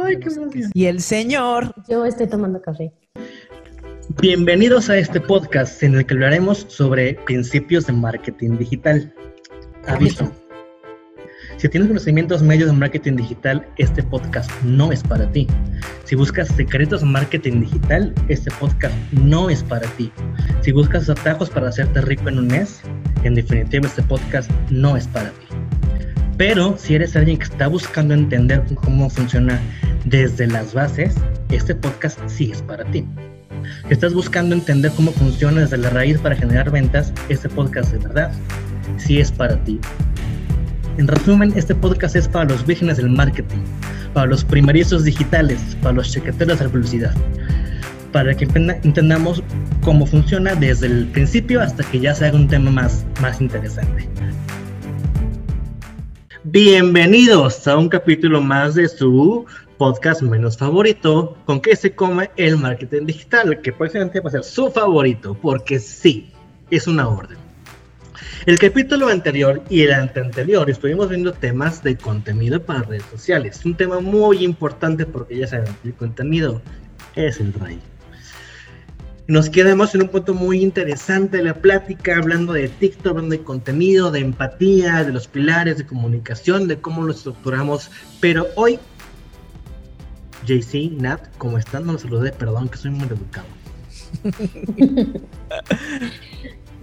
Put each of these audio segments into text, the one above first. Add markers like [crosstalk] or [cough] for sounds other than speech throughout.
Ay, qué emoción. Y el señor. Yo estoy tomando café. Bienvenidos a este podcast en el que hablaremos sobre principios de marketing digital. Aviso. Si tienes conocimientos medios de marketing digital, este podcast no es para ti. Si buscas secretos de marketing digital, este podcast no es para ti. Si buscas atajos para hacerte rico en un mes, en definitiva este podcast no es para ti. Pero si eres alguien que está buscando entender cómo funciona desde las bases, este podcast sí es para ti. Si estás buscando entender cómo funciona desde la raíz para generar ventas, este podcast de verdad sí es para ti. En resumen, este podcast es para los vírgenes del marketing, para los primerizos digitales, para los chequeteros de la publicidad, para que entendamos cómo funciona desde el principio hasta que ya se haga un tema más, más interesante. Bienvenidos a un capítulo más de su podcast menos favorito, con que se come el marketing digital, que posiblemente va a ser su favorito, porque sí, es una orden. El capítulo anterior y el anterior estuvimos viendo temas de contenido para redes sociales. Un tema muy importante porque ya saben, el contenido es el rey. Nos quedamos en un punto muy interesante de la plática, hablando de TikTok, hablando de contenido, de empatía, de los pilares de comunicación, de cómo lo estructuramos. Pero hoy, JC, Nat, ¿cómo están? No los saludé, perdón, que soy muy educado. [laughs]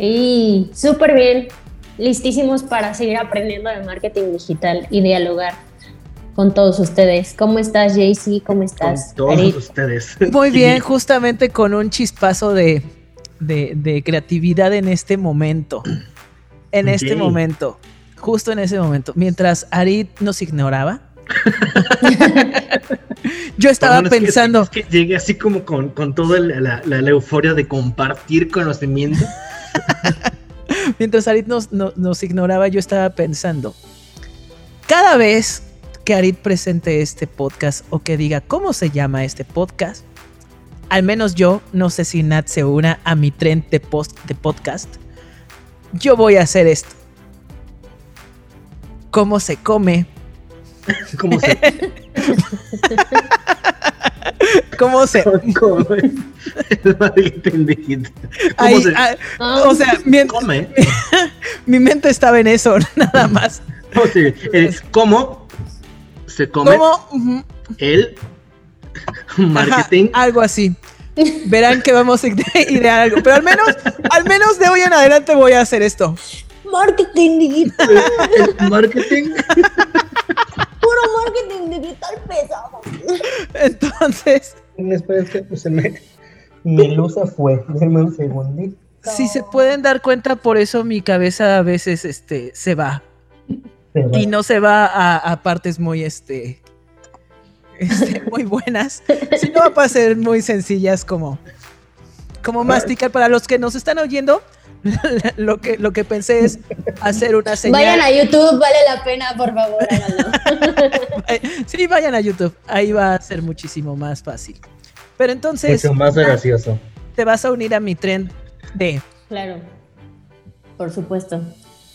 Y súper bien, listísimos para seguir aprendiendo de marketing digital y dialogar con todos ustedes. ¿Cómo estás, JC? ¿Cómo estás? Con todos ustedes. Muy bien, justamente con un chispazo de, de, creatividad en este momento. En este momento. Justo en ese momento. Mientras Arid nos ignoraba. [laughs] Yo estaba pensando. Es que, llegué así como con, con toda la, la euforia de compartir conocimiento. [laughs] Mientras Arit nos, nos, ignoraba, yo estaba pensando, cada vez que Arit presente este podcast o que diga cómo se llama este podcast, al menos yo, no sé si Nat se una a mi tren de, post, de podcast, yo voy a hacer esto. ¿Cómo se come? ¿Cómo se... [laughs] ¿Cómo se.? [laughs] ¿Cómo se... Ah, o sea, mi, come. [laughs] mi mente estaba en eso, nada más. ¿Cómo se come ¿Cómo? el marketing? algo así. Verán que vamos a idear algo. Pero al menos, al menos de hoy en adelante voy a hacer esto. Marketing digital. marketing puro marketing digital pesado. Entonces. Espera, es que pues, se me. Mi luz se fue. Déjenme un segundito. Si se pueden dar cuenta, por eso mi cabeza a veces este, se va. Y no se va a, partes muy este, este, [laughs] muy buenas, sino a ser muy sencillas como, como masticar. Para los que nos están oyendo, [laughs] lo, que, lo que pensé es hacer una señal. Vayan a YouTube, vale la pena, por favor, [laughs] sí, vayan a YouTube, ahí va a ser muchísimo más fácil. Pero entonces... Mucho más gracioso. Te vas a unir a mi tren de... Claro, por supuesto.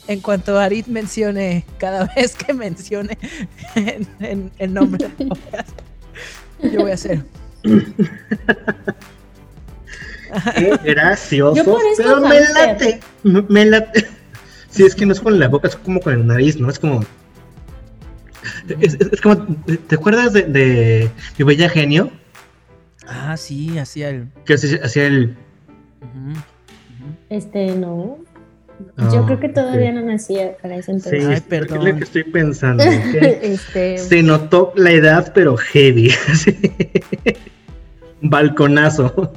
En cuanto Arit mencione, cada [laughs] vez que mencione el nombre del podcast, yo voy a hacer... Qué gracioso. Pero me late. Me late. Sí, es que no es con la boca, es como con el nariz, ¿no? Es como. Es, como. ¿Te acuerdas de, de mi bella genio? Ah, sí, hacía el. Que hacía el. Este, no. Yo ah, creo que todavía no nacía para ese entonces. Sí, Ay, perdón. Es lo que estoy pensando. [laughs] este... Se notó la edad, pero heavy. [laughs] Balconazo.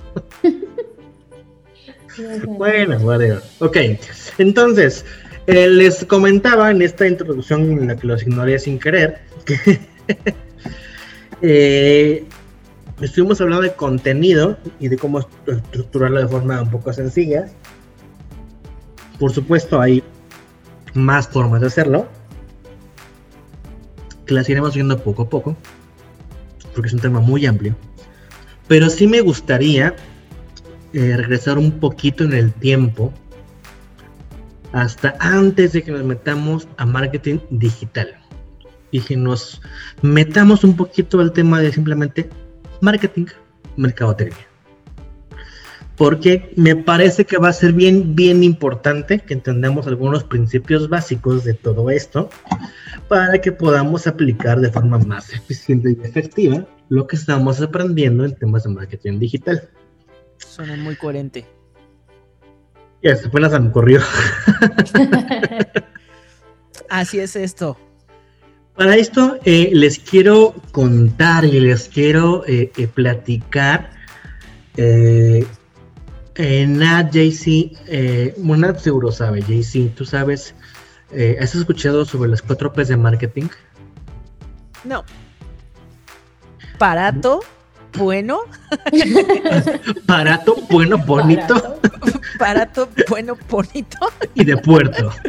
Bueno, whatever. Ok, entonces, eh, les comentaba en esta introducción en la que los ignoré sin querer, que [laughs] eh, estuvimos hablando de contenido y de cómo estructurarlo de forma un poco sencilla. Por supuesto, hay más formas de hacerlo, que las iremos viendo poco a poco, porque es un tema muy amplio. Pero sí me gustaría eh, regresar un poquito en el tiempo hasta antes de que nos metamos a marketing digital. y que nos metamos un poquito al tema de simplemente marketing, mercadotecnia. Porque me parece que va a ser bien, bien importante que entendamos algunos principios básicos de todo esto para que podamos aplicar de forma más eficiente y efectiva lo que estamos aprendiendo en temas de marketing digital. Suena muy coherente. Ya, se apenas se me ocurrió. Así es esto. Para esto eh, les quiero contar y les quiero eh, eh, platicar. Eh, Nat, JC, eh, Nat seguro sabe, JC, tú sabes, ¿has escuchado sobre las cuatro P's de marketing? No. Parato, bueno. [laughs] Parato, bueno, bonito. Parato, bueno, bonito. Y de puerto. [laughs]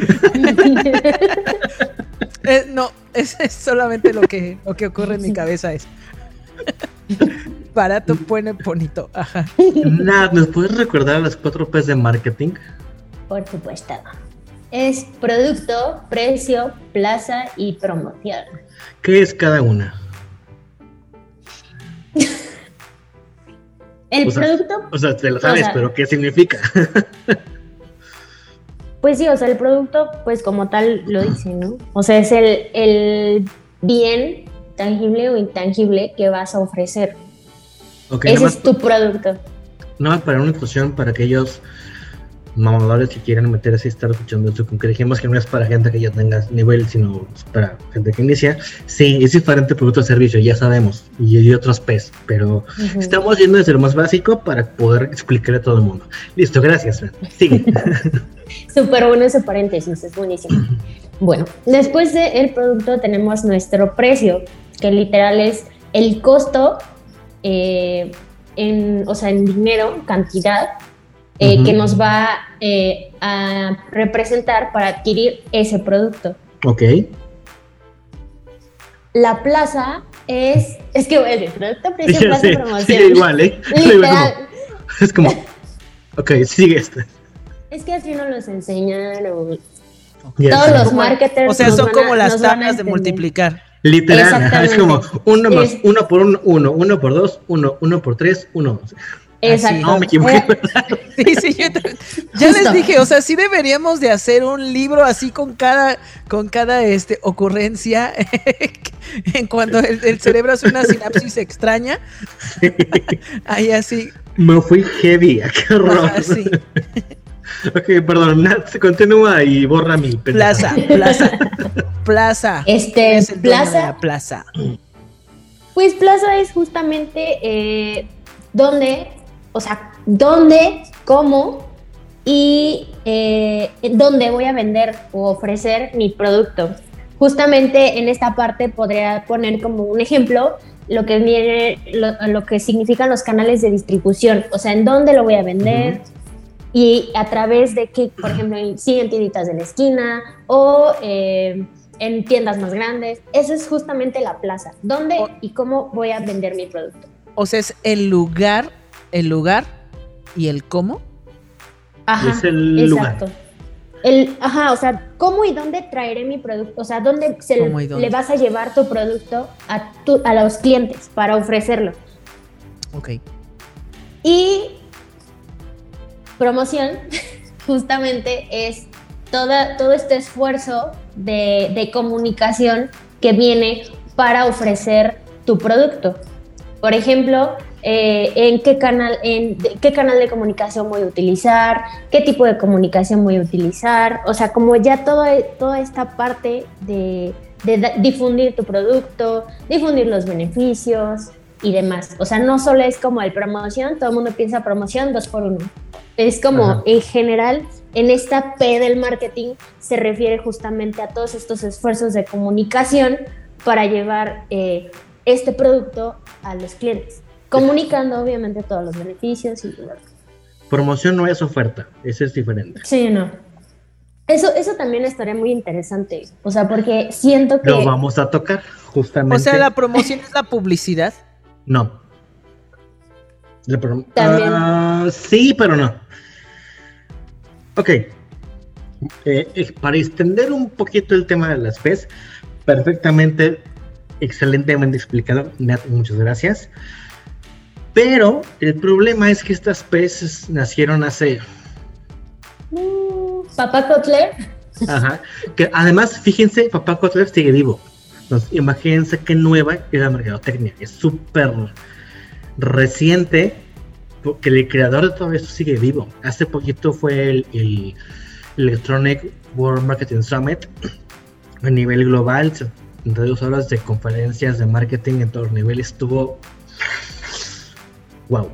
Eh, no, es, es, solamente lo que, lo que ocurre en mi cabeza es. Barato, bueno, bonito. Ajá. Nada, ¿nos puedes recordar las cuatro P's de marketing? Por supuesto. Es producto, precio, plaza y promoción. ¿Qué es cada una? [laughs] El o sea, producto. O sea, te lo sabes, o sea, pero ¿qué significa? [laughs] Pues sí, o sea, el producto, pues como tal lo dice, ¿no? O sea, es el, el bien tangible o intangible que vas a ofrecer. Okay, Ese es tu producto. No más para una discusión para aquellos mamadores que quieran meterse y estar escuchando esto, aunque dijimos que no es para gente que ya tenga nivel, sino para gente que inicia. Sí, es diferente producto o servicio, ya sabemos, y hay otros P's, pero uh -huh. estamos yendo desde lo más básico para poder explicarle a todo el mundo. Listo, gracias. Sigue. [laughs] Súper bueno ese paréntesis, es buenísimo. [clears throat] Bueno, después del producto tenemos nuestro precio, que literal es el costo, eh, en, o sea, en dinero, cantidad, eh, uh -huh. que nos va eh, a representar para adquirir ese producto. Ok. La plaza es, es que voy a decir, producto, [laughs] precio, plaza, sí, promoción. Sí, igual, ¿eh? [laughs] Literal. [laughs] Es como, ok, sigue este. Es que así nos los enseñaron. Ya Todos los marketers. O sea, son van a- como las tablas de multiplicar. Literal, es como uno más, Es- uno por uno, uno, uno por dos, uno, uno por tres, uno. Exacto. No, me equivoqué. Eh, [laughs] Sí, sí, yo ya les dije, o sea, sí deberíamos de hacer un libro así con cada, con cada este, ocurrencia [laughs] en cuanto el, el cerebro hace una sinapsis extraña. [laughs] Ahí así. Me fui heavy, ah, qué horror. ajá, sí. [laughs] Ok, perdón, Nat, continúa y borra mi Plaza, plaza, [laughs] plaza. Este, Es el dueño de plaza. la plaza. Pues plaza es justamente eh, dónde, o sea, dónde, cómo y eh, dónde voy a vender o ofrecer mi producto. Justamente en esta parte podría poner como un ejemplo lo que viene, lo, lo que significan los canales de distribución, o sea, en dónde lo voy a vender, y a través de que, por ejemplo, en- sí en tienditas de la esquina o eh, en tiendas más grandes. Eso es justamente la plaza. ¿Dónde O- y cómo voy a vender mi producto? O sea, es el lugar, el lugar y el cómo. Ajá, Es el lugar. exacto. El, ajá, o sea, ¿cómo y dónde traeré mi producto? O sea, ¿dónde se le vas a llevar tu producto a, tu- a los clientes para ofrecerlo? Ok. Y promoción [laughs] justamente es toda, todo este esfuerzo de, de comunicación que viene para ofrecer tu producto. Por ejemplo, eh, en, qué canal, en de- qué canal de comunicación voy a utilizar, qué tipo de comunicación voy a utilizar, o sea, como ya todo, toda esta parte de, de difundir tu producto, difundir los beneficios y demás. O sea, no solo es como el promoción, todo el mundo piensa promoción dos por uno. Es como Ajá. en general, en esta P del marketing se refiere justamente a todos estos esfuerzos de comunicación para llevar eh, este producto a los clientes, comunicando obviamente todos los beneficios y todo. Promoción no es oferta, eso es diferente. Sí, no. Eso, eso también estaría muy interesante, o sea, porque siento que... Lo vamos a tocar, justamente. O sea, la promoción es la publicidad. No. También. Ah, sí, pero no. Ok. Eh, eh, para extender un poquito el tema de las PES, perfectamente, excelentemente explicado. Nat, muchas gracias. Pero el problema es que estas peces nacieron hace. Uh, Papá Kotler. Ajá. Que además, fíjense, Papá Kotler sigue vivo. Entonces, imagínense qué nueva es la mercadotecnia. Es súper reciente porque el creador de todo esto sigue vivo. Hace poquito fue el, Electronic World Marketing Summit [clears throat] a nivel global, entre dos horas de conferencias de marketing en todos los niveles. Estuvo wow.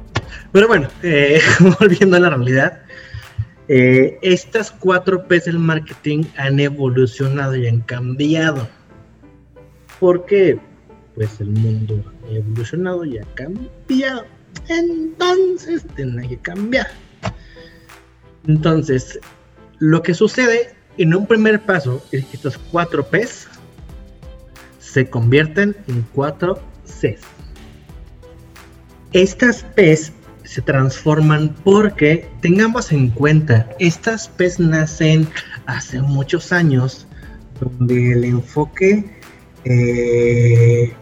Pero bueno, [laughs] eh, volviendo a la realidad, eh, estas cuatro P's del marketing han evolucionado y han cambiado. Porque pues el mundo ha evolucionado y ha cambiado. Entonces tiene que cambiar. Entonces, lo que sucede en un primer paso es que estos cuatro P's se convierten en cuatro Cs. Estas P's se transforman porque tengamos en cuenta, estas P's nacen hace muchos años donde el enfoque eh,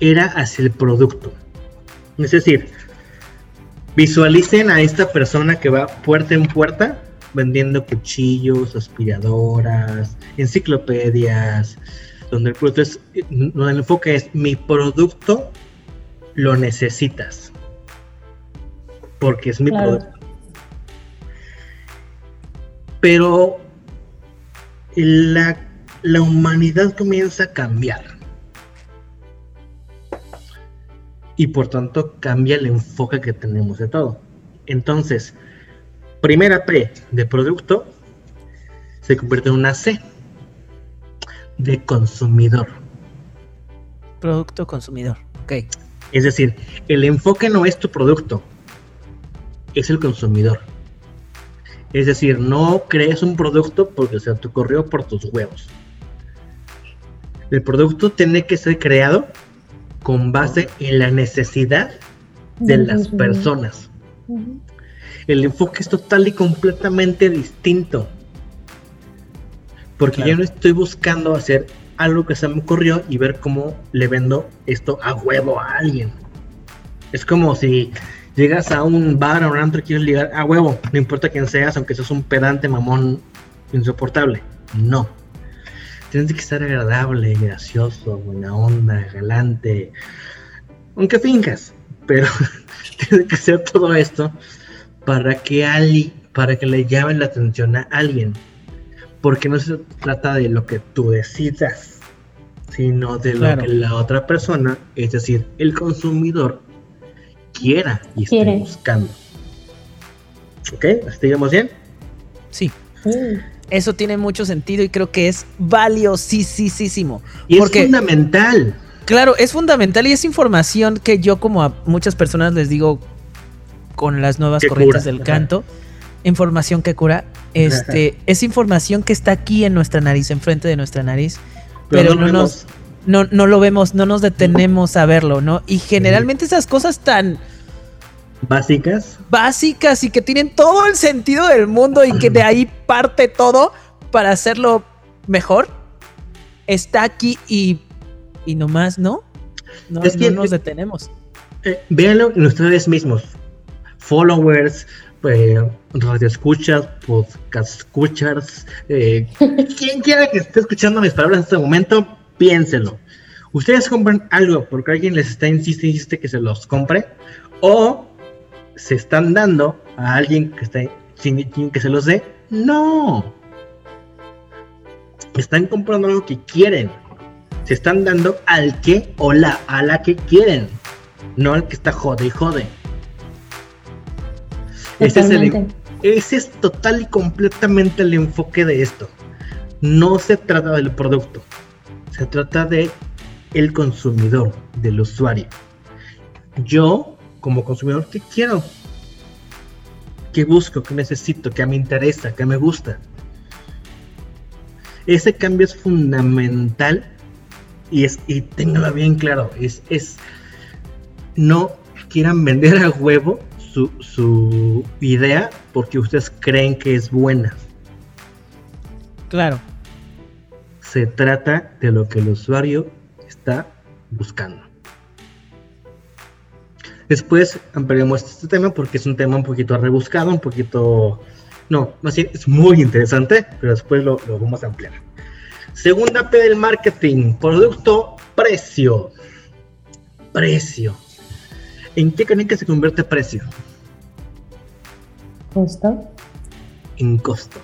era hacia el producto. Es decir, visualicen a esta persona que va puerta en puerta vendiendo cuchillos, aspiradoras, enciclopedias, donde el producto es, donde el enfoque es mi producto lo necesitas. Porque es mi producto. Pero la, la humanidad comienza a cambiar. Y por tanto cambia el enfoque que tenemos de todo. Entonces, primera P de producto se convierte en una C de consumidor. Producto consumidor, ok. Es decir, el enfoque no es tu producto, es el consumidor. Es decir, no crees un producto porque se te ocurrió por tus huevos. El producto tiene que ser creado con base en la necesidad de las personas. El enfoque es total y completamente distinto. Porque yo no estoy buscando hacer algo que se me ocurrió y ver cómo le vendo esto a huevo a alguien. Es como si llegas a un bar o un antro y quieres ligar a huevo, no importa quién seas, aunque seas un pedante mamón insoportable. No Tienes que estar agradable, gracioso, buena onda, galante. Aunque fincas, pero [laughs] tiene que ser todo esto para que alguien, para que le llamen la atención a alguien. Porque no se trata de lo que tú decidas, sino de lo que la otra persona, es decir, el consumidor, quiera y esté buscando. ¿Ok? ¿Estamos bien? Sí. Eso tiene mucho sentido y creo que es valiosísimo. Y es fundamental. Claro, es fundamental y es información que yo como a muchas personas les digo con las nuevas corrientes del canto, información que cura, este, es información que está aquí en nuestra nariz, enfrente de nuestra nariz, pero, no, nos, no, no lo vemos, no nos detenemos a verlo, ¿no? Y generalmente esas cosas tan básicas. Básicas y que tienen todo el sentido del mundo y que de ahí parte todo para hacerlo mejor. Está aquí y, y nomás, ¿no? No, es que, nos detenemos. Eh, véanlo en ustedes mismos. Followers, eh, radio escuchas, podcast escuchas, eh, [laughs] quien quiera que esté escuchando mis palabras en este momento, piénselo. Ustedes compran algo porque alguien les está insiste, insiste que se los compre, o se están dando a alguien que está sin, que se los dé. No. Están comprando algo que quieren. Se están dando al que o la a la que quieren. No al que está jode y jode. Ese es, el, ese es total y completamente el enfoque de esto. No se trata del producto. Se trata de el consumidor, del usuario. Yo como consumidor, ¿qué quiero? ¿Qué busco? ¿Qué necesito? ¿Qué me interesa? ¿Qué me gusta? Ese cambio es fundamental y, es, y téngalo bien claro, es, es no quieran vender a huevo su, su idea porque ustedes creen que es buena. Claro. se trata de lo que el usuario está buscando. Después ampliaremos este tema porque es un tema un poquito rebuscado, un poquito... No, más bien es muy interesante, pero después lo, lo vamos a ampliar. Segunda P del marketing, producto, precio. Precio. ¿En qué creen que se convierte precio? Costo. En costo.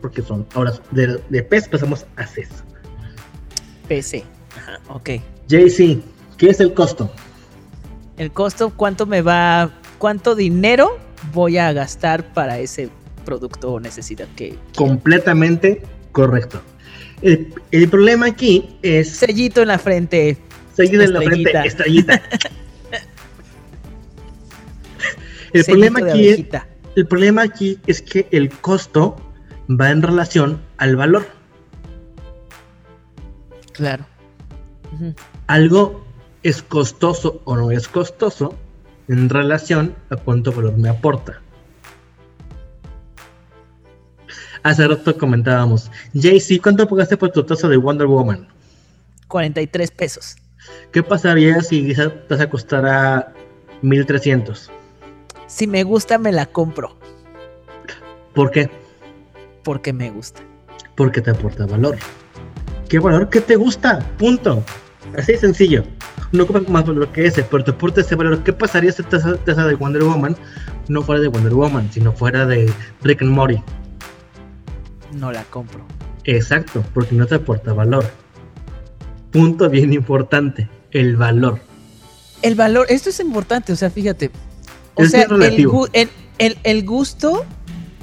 Porque son, ahora de, de PES pasamos a CES. PC. Ajá, ok. JC, ¿qué es el costo? El costo, ¿cuánto me va, cuánto dinero voy a gastar para ese producto o necesidad que... Completamente correcto. El, el problema aquí es... Sellito en la frente. Seguido en la frente, Estrellita. [laughs] el, Sellito problema aquí es, el problema aquí es que el costo va en relación al valor. Claro. Algo es costoso o no es costoso en relación a cuánto valor me aporta. Hace rato comentábamos, JC, ¿cuánto pagaste por tu taza de Wonder Woman? 43 pesos. ¿Qué pasaría si esa taza costara 1300? Si me gusta, me la compro. ¿Por qué? Porque me gusta. Porque te aporta valor. ¿Qué valor? ¿Qué te gusta? Punto. Así de sencillo. No ocupa más valor que ese, pero te aporta ese valor. ¿Qué pasaría si esta taza, de Wonder Woman no fuera de Wonder Woman, sino fuera de Rick and Morty? No la compro. Exacto, porque no te aporta valor. Punto bien importante, el valor. El valor, esto es importante, o sea, fíjate. O Es sea, el, el- el- el gusto,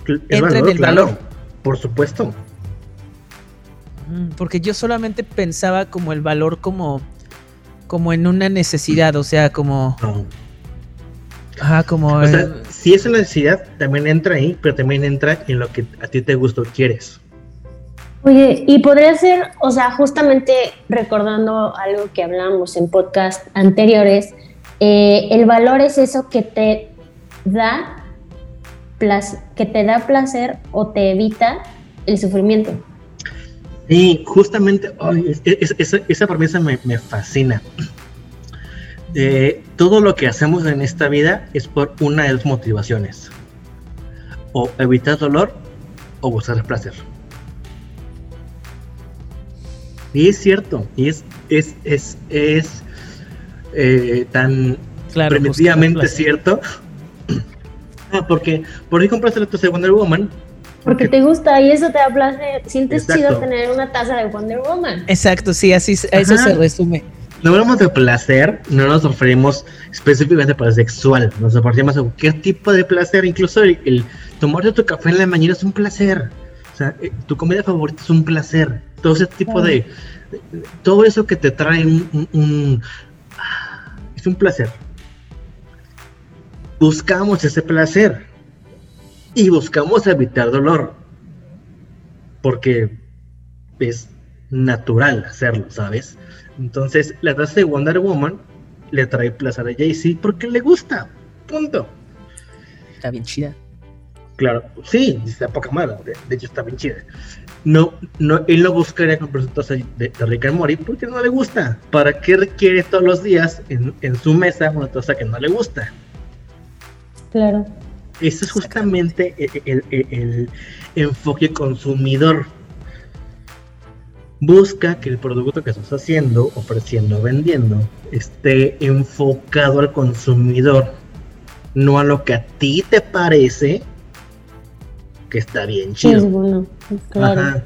El Entra en el valor. Por supuesto. Porque yo solamente pensaba como el valor como, como en una necesidad, o sea, como, No. ajá, como, O sea, si es una necesidad, también entra ahí, pero también entra en lo que a ti te gusta o quieres. Oye, y podría ser, o sea, justamente recordando algo que hablamos en podcast anteriores, eh, el valor es eso que te da que te da placer o te evita el sufrimiento. Y justamente, es- es- esa, esa premisa me, me fascina. Eh, todo lo que hacemos en esta vida es por una de dos motivaciones. O evitar dolor o buscar placer. Y es cierto, y es, es, es, es eh, tan claro, primitivamente cierto. [clears throat] Ah, porque, ¿por qué compraste de Wonder Woman? Porque te gusta y eso te da placer. Sientes Exacto. chido tener una taza de Wonder Woman. Exacto, sí, así se- a eso se resume. No hablamos de placer, no nos referimos específicamente para sexual, nos referimos a qué tipo de placer, incluso el, el tomarte tu café en la mañana es un placer, o sea, eh, tu comida favorita es un placer, todo ese tipo de, de- todo eso que te trae un, un- un- ah, es un placer. Buscamos ese placer y buscamos evitar dolor, porque es natural hacerlo, ¿sabes? Entonces, la taza de Wonder Woman le trae placer a Jay-Z porque le gusta. Punto. Está bien chida. Claro, sí, está poca madre. De, de hecho, está bien chida. No, no, él no buscaría comprar su taza de, de Rick and Morty porque no le gusta. ¿Para qué requiere todos los días en, en su mesa una taza que no le gusta? Claro. Ese es justamente el, el- el- el enfoque consumidor. Busca que el producto que estás haciendo, ofreciendo, vendiendo, esté enfocado al consumidor, no a lo que a ti te parece que está bien Sí, es chido. bueno. Claro. Ajá.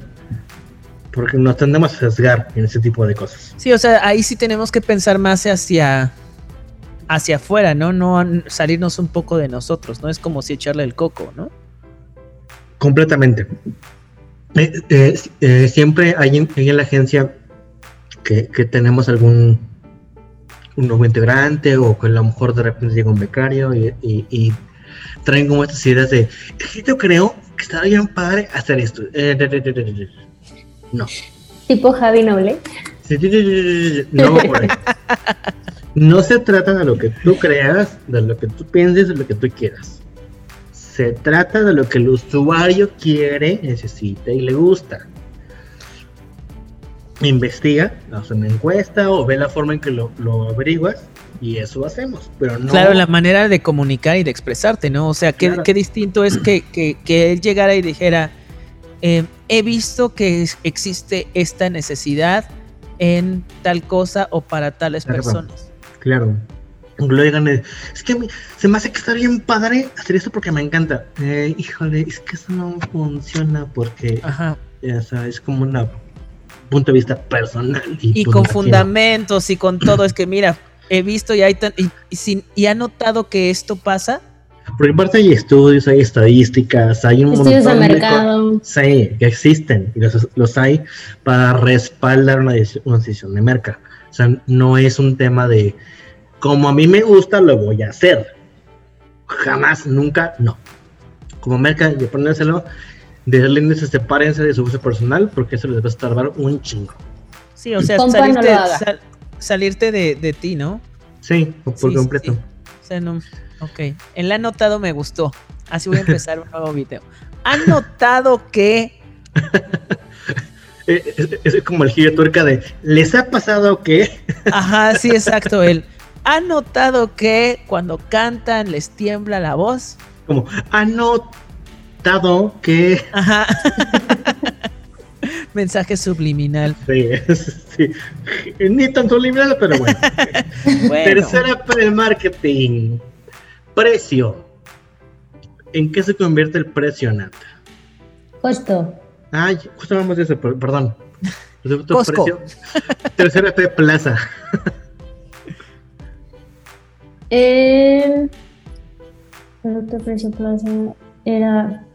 Porque nos tendemos a sesgar en ese tipo de cosas. Sí, o sea, ahí sí tenemos que pensar más hacia hacia afuera, ¿no? No salirnos un poco de nosotros, ¿no? Es como si echarle el coco, ¿no? Completamente. Eh, eh, eh, siempre hay en, hay en la agencia que, que tenemos algún un nuevo integrante o que a lo mejor de repente llega un becario y, y- y traen como estas ideas de "Es que yo creo que estaría bien padre hacer esto. Eh, de- de- de- de- de". No. Tipo Javi Noble. Sí, sí, sí, sí, sí, sí. No por ahí. [laughs] No se trata de lo que tú creas, de lo que tú pienses, de lo que tú quieras. Se trata de lo que el usuario quiere, necesita y le gusta. investiga, hace una encuesta o ve la forma en que lo, lo averiguas y eso hacemos, pero no... Claro, la manera de comunicar y de expresarte, ¿no? O sea, qué, qué distinto es que, que, que, él llegara y dijera, eh, he visto que existe esta necesidad en tal cosa o para tales personas. Claro. Lo digan, es que se me hace que está bien padre hacer esto porque me encanta. Eh, híjole, es que eso no funciona porque Ajá. O sea, es como un punto de vista personal. Y, pues, con fundamentos y con todo. Es que mira, he visto y, hay y, y, y ha notado que esto pasa. Porque aparte hay estudios, hay estadísticas, hay un estudios de mercado. sí, que existen y los, los hay para respaldar una, una, decisión de mercado. O sea, no es un tema de como a mí me gusta, lo voy a hacer. Jamás, nunca, no. Como merca, y ponérselo, de se sepárense de su uso personal porque eso les va a tardar un chingo. Sí, o sea, salirte, salirte de, de, ti, ¿no? Sí, por completo. O sea, no. Ok. El ha notado me gustó. Así voy a empezar [laughs] un nuevo video. ¿Han notado que. Es, como el giro turca de. ¿Les ha pasado que? [laughs] Ajá, sí, exacto. El. ¿Han notado que cuando cantan les tiembla la voz? Como, ¿han notado que. Ajá. [laughs] Mensaje subliminal. Sí, sí, Ni tan subliminal, pero bueno. [laughs] Tercera pre-marketing. Precio. ¿En qué se convierte el precio, Nata? Costo. Ay, justo vamos de eso, perdón. [laughs] Precio. Tercera P, plaza. [laughs] El producto precio plaza era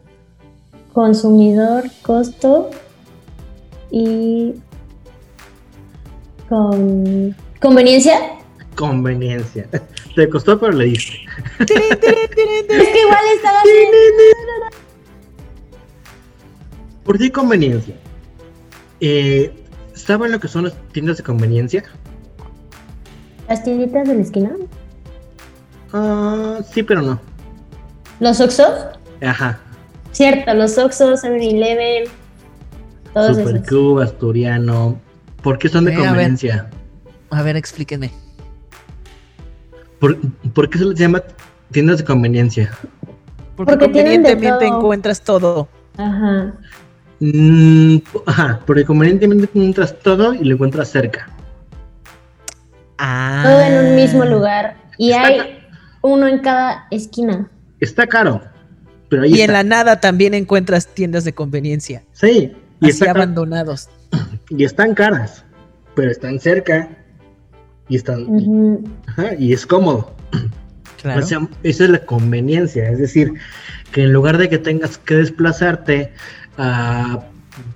consumidor, costo y con conveniencia. Conveniencia. Te costó, pero le diste. [laughs] es que igual estaba ¿Por qué conveniencia? Eh, ¿Saben lo que son las tiendas de conveniencia? ¿Las tienditas de la esquina? Ah, sí, pero no. ¿Los Oxxos? Ajá. Cierto, los Oxxos, 7-Eleven, todos Supercube, Asturiano. ¿Por qué son de conveniencia? A ver, explíquenme. ¿Por, ¿Por, qué se les llama tiendas de conveniencia? Porque, convenientemente encuentras todo. Ajá. Mm, ajá, porque convenientemente encuentras todo y lo encuentras cerca. Ah. Todo en un mismo lugar. Y hay uno en cada esquina. Está caro. Pero y en la nada también encuentras tiendas de conveniencia. Sí. Y están abandonados. [clears throat] Y están caras, pero están cerca. Y están. ajá, y es cómodo. [clears throat] Claro. O sea, esa es la conveniencia. Es decir, que en lugar de que tengas que desplazarte a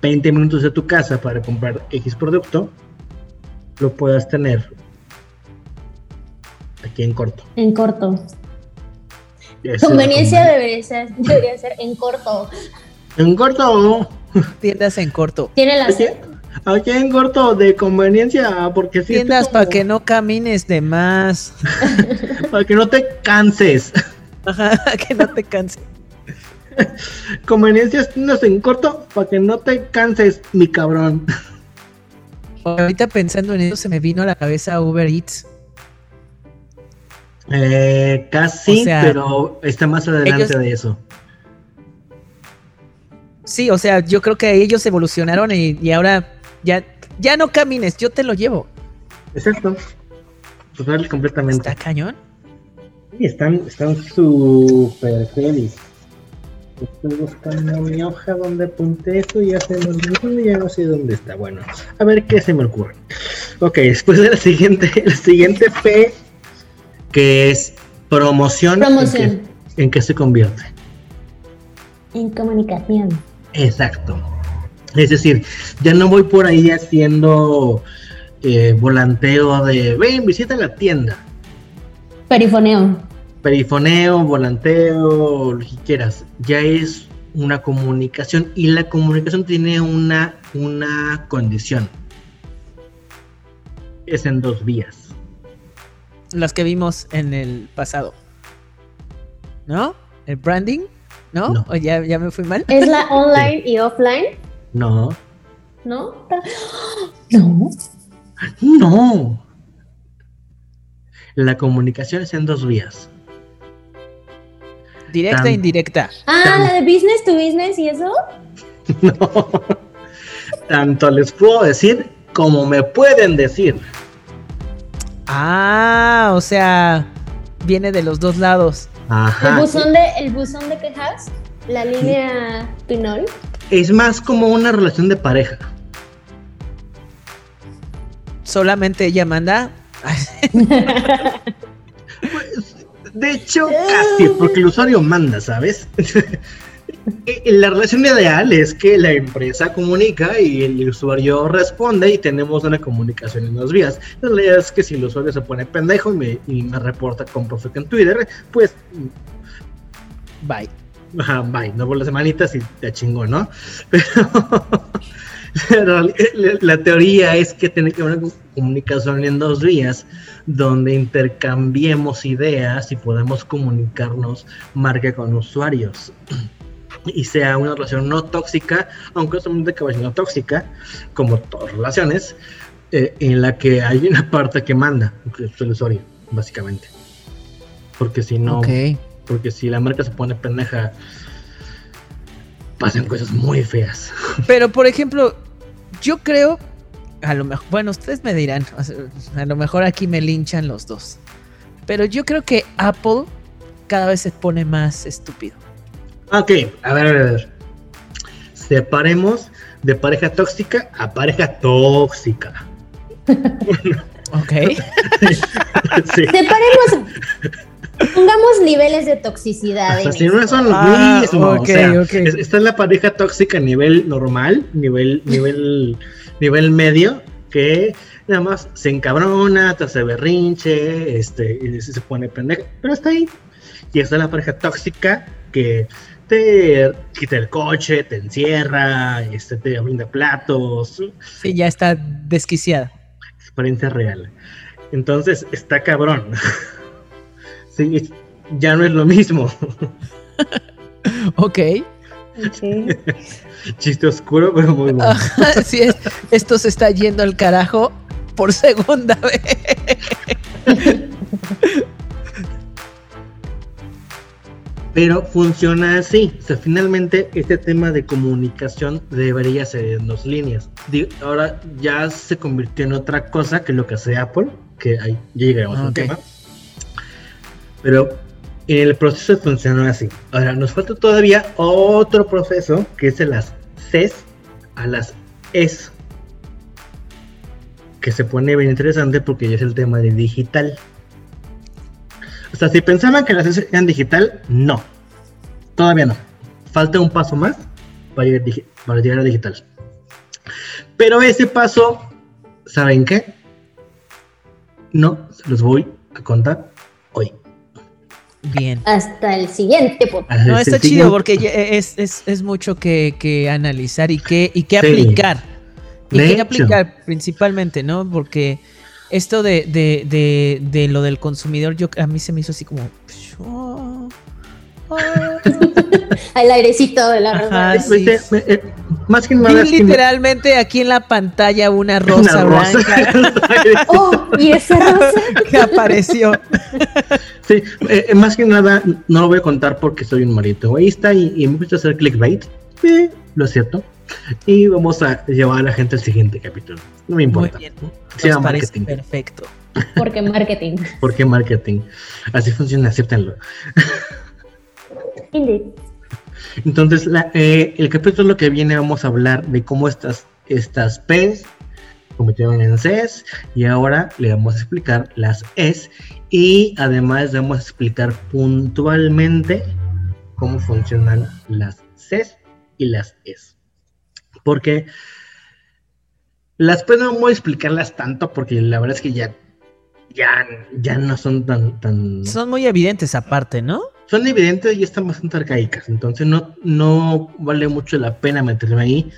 20 minutos de tu casa para comprar X producto, lo puedas tener aquí en corto. En corto. Conveniencia debería ser, [laughs] debería ser en corto. En corto. Tiendas en corto. ¿Tiene la C? Aquí en corto de conveniencia, porque si Tiendas para que no camines de más. [laughs] para que no te canses. [laughs] Ajá, que no te canses. [laughs] Conveniencias tiendas en corto para que no te canses, mi cabrón. Ahorita pensando en eso se me vino a la cabeza Uber Eats. Eh, casi, pero está más adelante de eso. Sí, o sea, yo creo que ellos evolucionaron y, ahora ya, ya no camines, yo te lo llevo. Exacto. Total, completamente. ¿Está cañón? Sí, están, están súper felices. Estoy buscando mi hoja donde apunté esto y ya se me ya no sé dónde está. Bueno, a ver qué se me ocurre. Ok, después de la siguiente, [laughs] la siguiente P, que es promoción. Promoción. ¿En qué, se convierte? En comunicación. Exacto. Es decir, ya no voy por ahí haciendo eh, volanteo de, ven, visita la tienda. Perifoneo. Perifoneo, volanteo, lo que quieras. Ya es una comunicación y la comunicación tiene una, una condición. Es en dos vías. Las que vimos en el pasado. ¿No? ¿El branding? ¿No? ¿O ya, ya me fui mal? ¿Es la [laughs] online y offline? No. ¿no? [gasps] No. No. La comunicación es en dos vías. Directa e indirecta. Ah, la de business to business y eso. [laughs] No. Tanto les puedo decir como me pueden decir. Ah, o sea, viene de los dos lados. El Ajá. buzón de, el buzón de quejas, la línea Pinol. Es más como una relación de pareja. Solamente ella manda. [laughs] De hecho, casi, porque el usuario manda, ¿sabes? [laughs] Eh, La relación ideal es que la empresa comunica y el usuario responde y tenemos una comunicación en dos vías. La realidad es que si el usuario se pone pendejo y me, y me reporta con perfecto en Twitter, pues Bye. Ajá, bye, no por las semanitas y te chingó, ¿no? [laughs] Pero la, [laughs] la- la teoría es que tiene que haber una comunicación en dos vías, donde intercambiemos ideas y podemos comunicarnos marca con usuarios. Y sea una relación no tóxica, aunque solamente que no tóxica, como todas relaciones, eh, en la que hay una parte que manda, que es el usuario, básicamente. Porque si no, porque si la marca se pone pendeja, pasan cosas muy feas. Pero por ejemplo, yo creo, a lo mejor, bueno, ustedes me dirán, o sea, a lo mejor aquí me linchan los dos. Pero yo creo que Apple cada vez se pone más estúpido. Ok, a ver, a ver, a ver. Separemos de pareja tóxica a pareja tóxica. [laughs] Ok. [laughs] sí. Separemos. Pongamos niveles de toxicidad. en Hasta si no son los Ah, mismos. ok, o sea, esta es la pareja tóxica a nivel normal, nivel, nivel, nivel medio, que nada más se encabrona, te hace berrinche, este, y se pone pendeja, pero está ahí. Y esta es la pareja tóxica que te quita el coche, te encierra, este, te brinda platos, Sí, ya está desquiciada. experiencia real. Entonces está cabrón. [laughs] sí, ya no es lo mismo. [laughs] [laughs] Ok. Ok. Chiste oscuro, pero muy bueno. sí, es- esto se está yendo al carajo por segunda vez. Pero funciona así. O sea, finalmente este tema de comunicación debería ser en dos líneas. Ahora ya se convirtió en otra cosa que lo que hace Apple, que ahí ya llegaremos al Ok. tema. Pero el proceso funciona así. Ahora, nos falta todavía otro proceso, que es de las Cs a las S. Que se pone bien interesante porque ya es el tema de digital. O sea, si pensaban que las S eran digital, no. Todavía no. Falta un paso más para para llegar a digital. Pero ese paso, ¿saben qué? No, se los voy a contar. Bien. Hasta el siguiente podcast. No, Es está chido porque ya es, es, es mucho que, que analizar y que, y que Sí. aplicar. Y De que hecho. aplicar principalmente, ¿no? Porque esto de, de, de, de lo del consumidor, yo a mí se me hizo así como. oh, [laughs] oh. Al airecito de la Ajá, sí. Pues, eh, eh, eh, más que Vi nada es que- literalmente aquí en la pantalla una rosa, una rosa. blanca [laughs] Oh, y esa rosa. [laughs] que apareció. Sí, eh, eh, más que nada no lo voy a contar porque soy un marito egoísta y, y me gusta hacer clickbait. Sí, lo es cierto. Y vamos a llevar a la gente al siguiente capítulo. No me Muy importa. bien. Se llama parece marketing. perfecto. Porque marketing. ¿Por qué marketing? Así funciona, acéptenlo. Indeed. Entonces, eh, el capítulo que viene vamos a hablar de cómo estas, estas P's convirtieron en Cs y ahora le vamos a explicar las S y además vamos a explicar puntualmente cómo funcionan las Cs y las S. Porque las P no voy a explicarlas tanto porque la verdad es que ya, ya, ya no son tan, tan Son muy evidentes aparte, ¿no? Son evidentes y están bastante arcaicas, entonces no, no vale mucho la pena meterme ahí,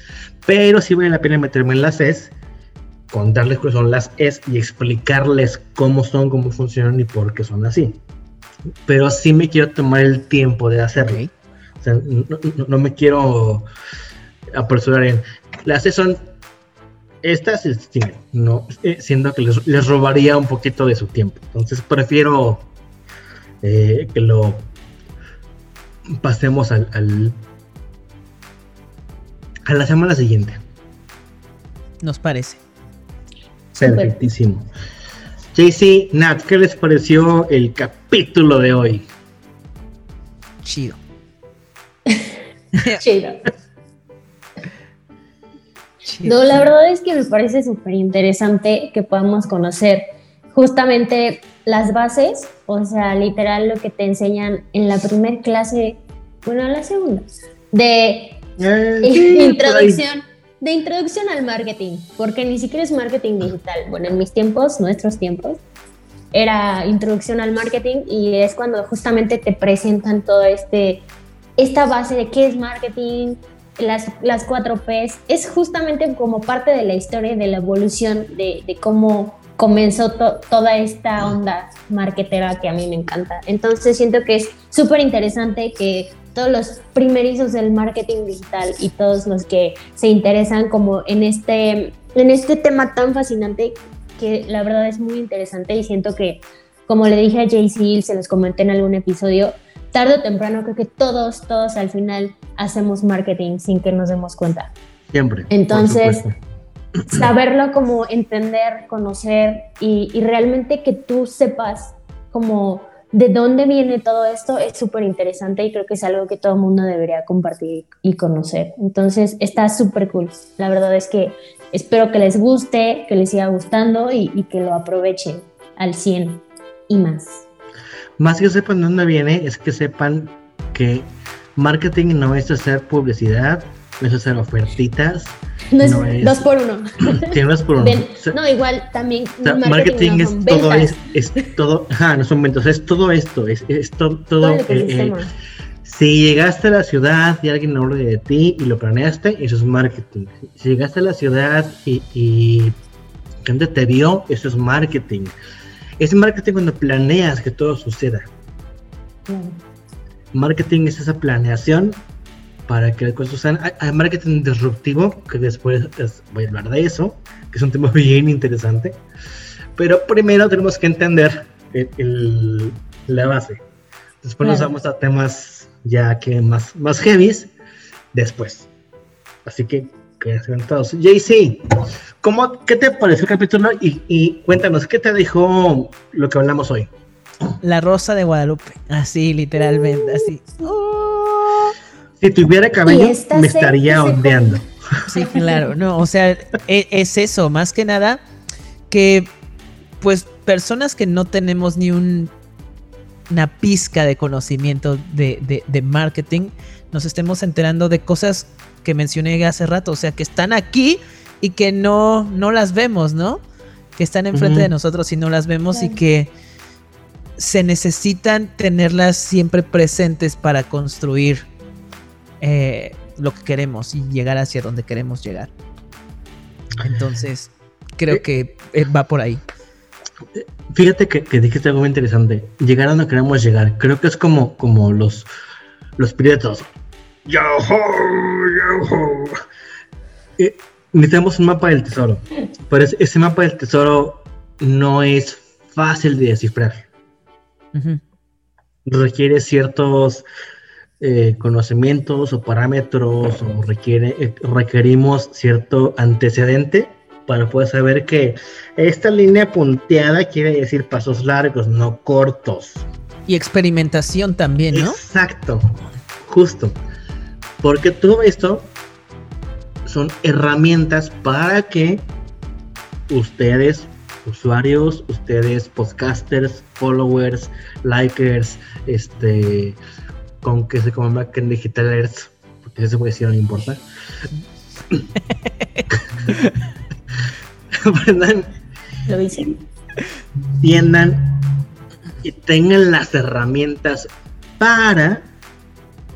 pero sí vale la pena meterme en las S, contarles cuáles son las S y explicarles cómo son, cómo funcionan y por qué son así. Pero sí me quiero tomar el tiempo de hacerlo. O sea, no, no- no me quiero apresurar en... Las S son Estas sí, no, eh, siendo que les, robaría un poquito de su tiempo. Entonces prefiero eh, que lo pasemos al, al, a la semana siguiente. Nos parece. Perfectísimo. JC, Nat, ¿qué les pareció el capítulo de hoy? Chido. Chido. No, la verdad es que me parece súper interesante que podamos conocer justamente las bases, o sea, literal lo que te enseñan en la primera clase, bueno, en la segunda, de eh, [laughs] introducción, de introducción al marketing, porque ni siquiera es marketing digital. Bueno, en mis tiempos, nuestros tiempos, era introducción al marketing y es cuando justamente te presentan todo este esta base de qué es marketing, las, las cuatro P's, es justamente como parte de la historia de la evolución de, de cómo comenzó toda esta onda marketera que a mí me encanta. Entonces siento que es súper interesante que todos los primerizos del marketing digital y todos los que se interesan como en este, en este tema tan fascinante que la verdad es muy interesante y siento que, como le dije a JC, se los comenté en algún episodio, tarde o temprano creo que todos, todos al final hacemos marketing sin que nos demos cuenta. Siempre. Entonces, saberlo como entender, conocer y, realmente que tú sepas como de dónde viene todo esto es súper interesante y creo que es algo que todo el mundo debería compartir y conocer. Entonces, está súper cool. La verdad es que espero que les guste, que les siga gustando y, y que lo aprovechen al 100 y más. Más que sepan de dónde viene, es que sepan que marketing no es hacer publicidad, no es hacer ofertitas. No es, dos por uno. [clears throat] dos por uno. no, igual también. marketing, es todo, es, es, todo, ajá, no son ventas, es todo esto, es, es todo. todo eh, eh, si llegaste a la ciudad y alguien habló de ti y lo planeaste, eso es marketing. Si llegaste a la ciudad y, y gente te vio, eso es marketing. Es marketing cuando planeas que todo suceda. Marketing es esa planeación para que las cosas sucedan. Hay, marketing disruptivo, que después voy a hablar de eso, que es un tema [laughs] bien interesante. Pero primero tenemos que entender la base. Después nos vamos a temas ya que más, más heavies después. Así que JC, ¿cómo, ¿qué te pareció el capítulo? Y, cuéntanos, ¿qué te dijo lo que hablamos hoy? La rosa de Guadalupe, así, literalmente, así. Si tuviera cabello, me estaría ondeando. Sí, claro, no, o sea, e, es, eso, más que nada, que pues personas que no tenemos ni un, una pizca de conocimiento de, de marketing, nos estemos enterando de cosas que mencioné hace rato, o sea, que están aquí y que no, no las vemos, ¿no? Que están enfrente de nosotros y no las vemos y que se necesitan tenerlas siempre presentes para construir eh, lo que queremos y llegar hacia donde queremos llegar. Entonces, creo eh, que eh, va por ahí. Fíjate que, que, dijiste algo muy interesante. Llegar a donde queremos llegar. Creo que es como, como los, los piratas. Yo eh, necesitamos un mapa del tesoro. Pero ese, mapa del tesoro no es fácil de descifrar. Requiere ciertos eh, conocimientos o parámetros o requiere, eh, requerimos cierto antecedente para poder saber que esta línea punteada quiere decir pasos largos, no cortos. Y experimentación también, ¿no? Exacto, justo. Porque todo esto son herramientas para que ustedes, usuarios, ustedes, podcasters, followers, likers, este, con que se coman en digitalers, porque eso puede decir no importa. [laughs] Lo dicen. Tiendan y tengan las herramientas para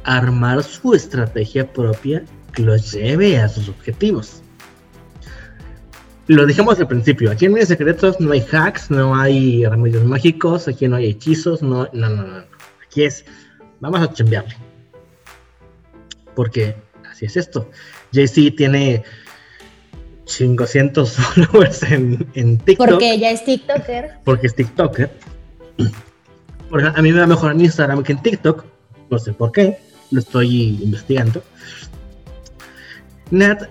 armar su estrategia propia que los lleve a sus objetivos. Lo dijimos al principio, aquí en Medios Secretos no hay hacks, no hay remedios mágicos, aquí no hay hechizos, no, no, no, no. Aquí es, vamos a chambearle. Porque así es esto. JC tiene 500 [laughs] followers en, en TikTok. Porque ella es TikToker. Porque es TikToker. A mí me va mejor en Instagram que en TikTok. No sé por qué. Lo estoy investigando. Nat,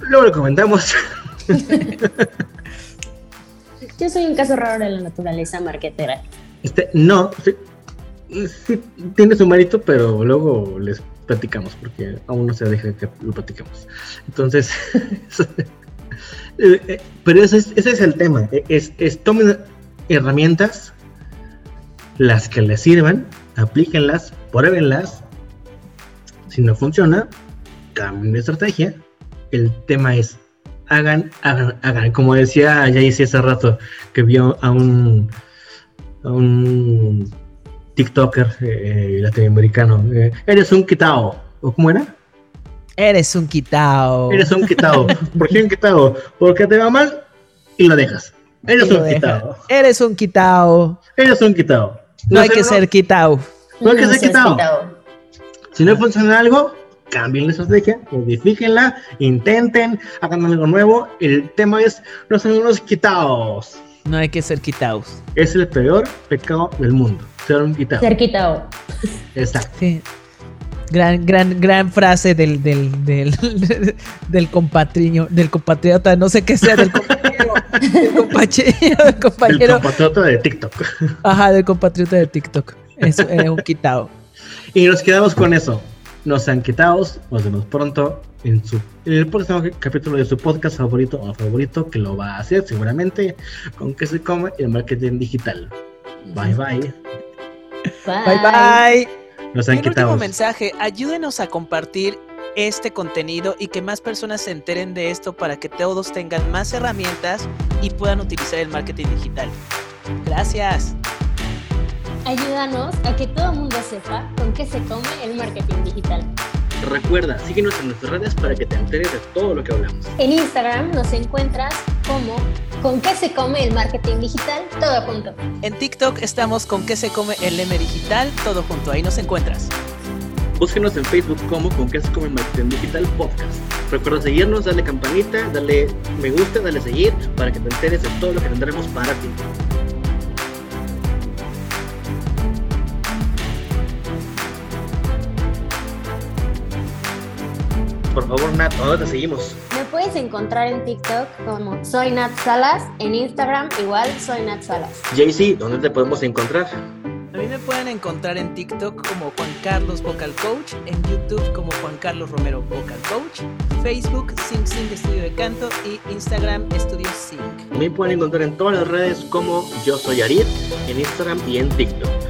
luego lo comentamos. [laughs] Yo soy un caso raro de la naturaleza marquetera. Este, no, sí, tiene su mérito, pero luego les platicamos porque aún no se deja que lo platicamos. Entonces, [laughs] eh, eh, pero ese es, el tema. Es, es tomen herramientas, las que les sirvan, aplíquenlas, pruébenlas. Si no funciona, cambien de estrategia. El tema es hagan, hagan, hagan. Como decía Jaycee hace rato, que vio a un, a un TikToker eh, latinoamericano. Eh, eres un quitao. ¿O cómo era? Eres un quitao. Eres un quitao. [laughs] ¿Por qué un quitao? Porque te va mal y lo dejas. Eres un quitao. Eres un quitao. Eres un quitao. No, no hay que ser quitao. No, hay que ser quitao. Si no funciona algo, cambien la estrategia, modifíquenla, intenten, hagan algo nuevo. El tema es, no son unos quitados. No hay que ser quitados. Es el peor pecado del mundo, ser un quitado. Ser quitado. Exacto. Sí. Gran, gran, gran frase del, del, del, [laughs] del compatriño, del compatriota, no sé qué sea, del compañero, del compañero, del compañero. Del compatriota de TikTok. Ajá, del compatriota de TikTok. Es, es un quitado. Y nos quedamos con eso no sean quitados. Nos vemos pronto en, su, en el próximo capítulo de su podcast favorito o favorito, que lo va a hacer seguramente con que se come el marketing digital. Bye bye. Bye bye. bye. No sean quitados. último mensaje, ayúdenos a compartir este contenido y que más personas se enteren de esto para que todos tengan más herramientas y puedan utilizar el marketing digital. Gracias ayúdanos a que todo el mundo sepa con qué se come el marketing digital. Recuerda, síguenos en nuestras redes para que te enteres de todo lo que hablamos. En Instagram nos encuentras como con qué se come el marketing digital, todo junto. En TikTok estamos con qué se come el M digital, todo junto. Ahí nos encuentras. Búsquenos en Facebook como con qué se come el marketing digital podcast. Recuerda seguirnos, darle campanita, darle me gusta, darle seguir para que te enteres de todo lo que tendremos para ti. Por favor, Nat, ¿dónde te seguimos? Me puedes encontrar en TikTok como Soy Nat Salas, en Instagram igual Soy Nat Salas. JC, ¿dónde te podemos encontrar? A mí me pueden encontrar en TikTok como Juan Carlos Vocal Coach, en YouTube como Juan Carlos Romero Vocal Coach, Facebook Sing Sing Estudio de Canto y Instagram Estudio Sing. Me pueden encontrar en todas las redes como Yo Soy Arid, en Instagram y en TikTok.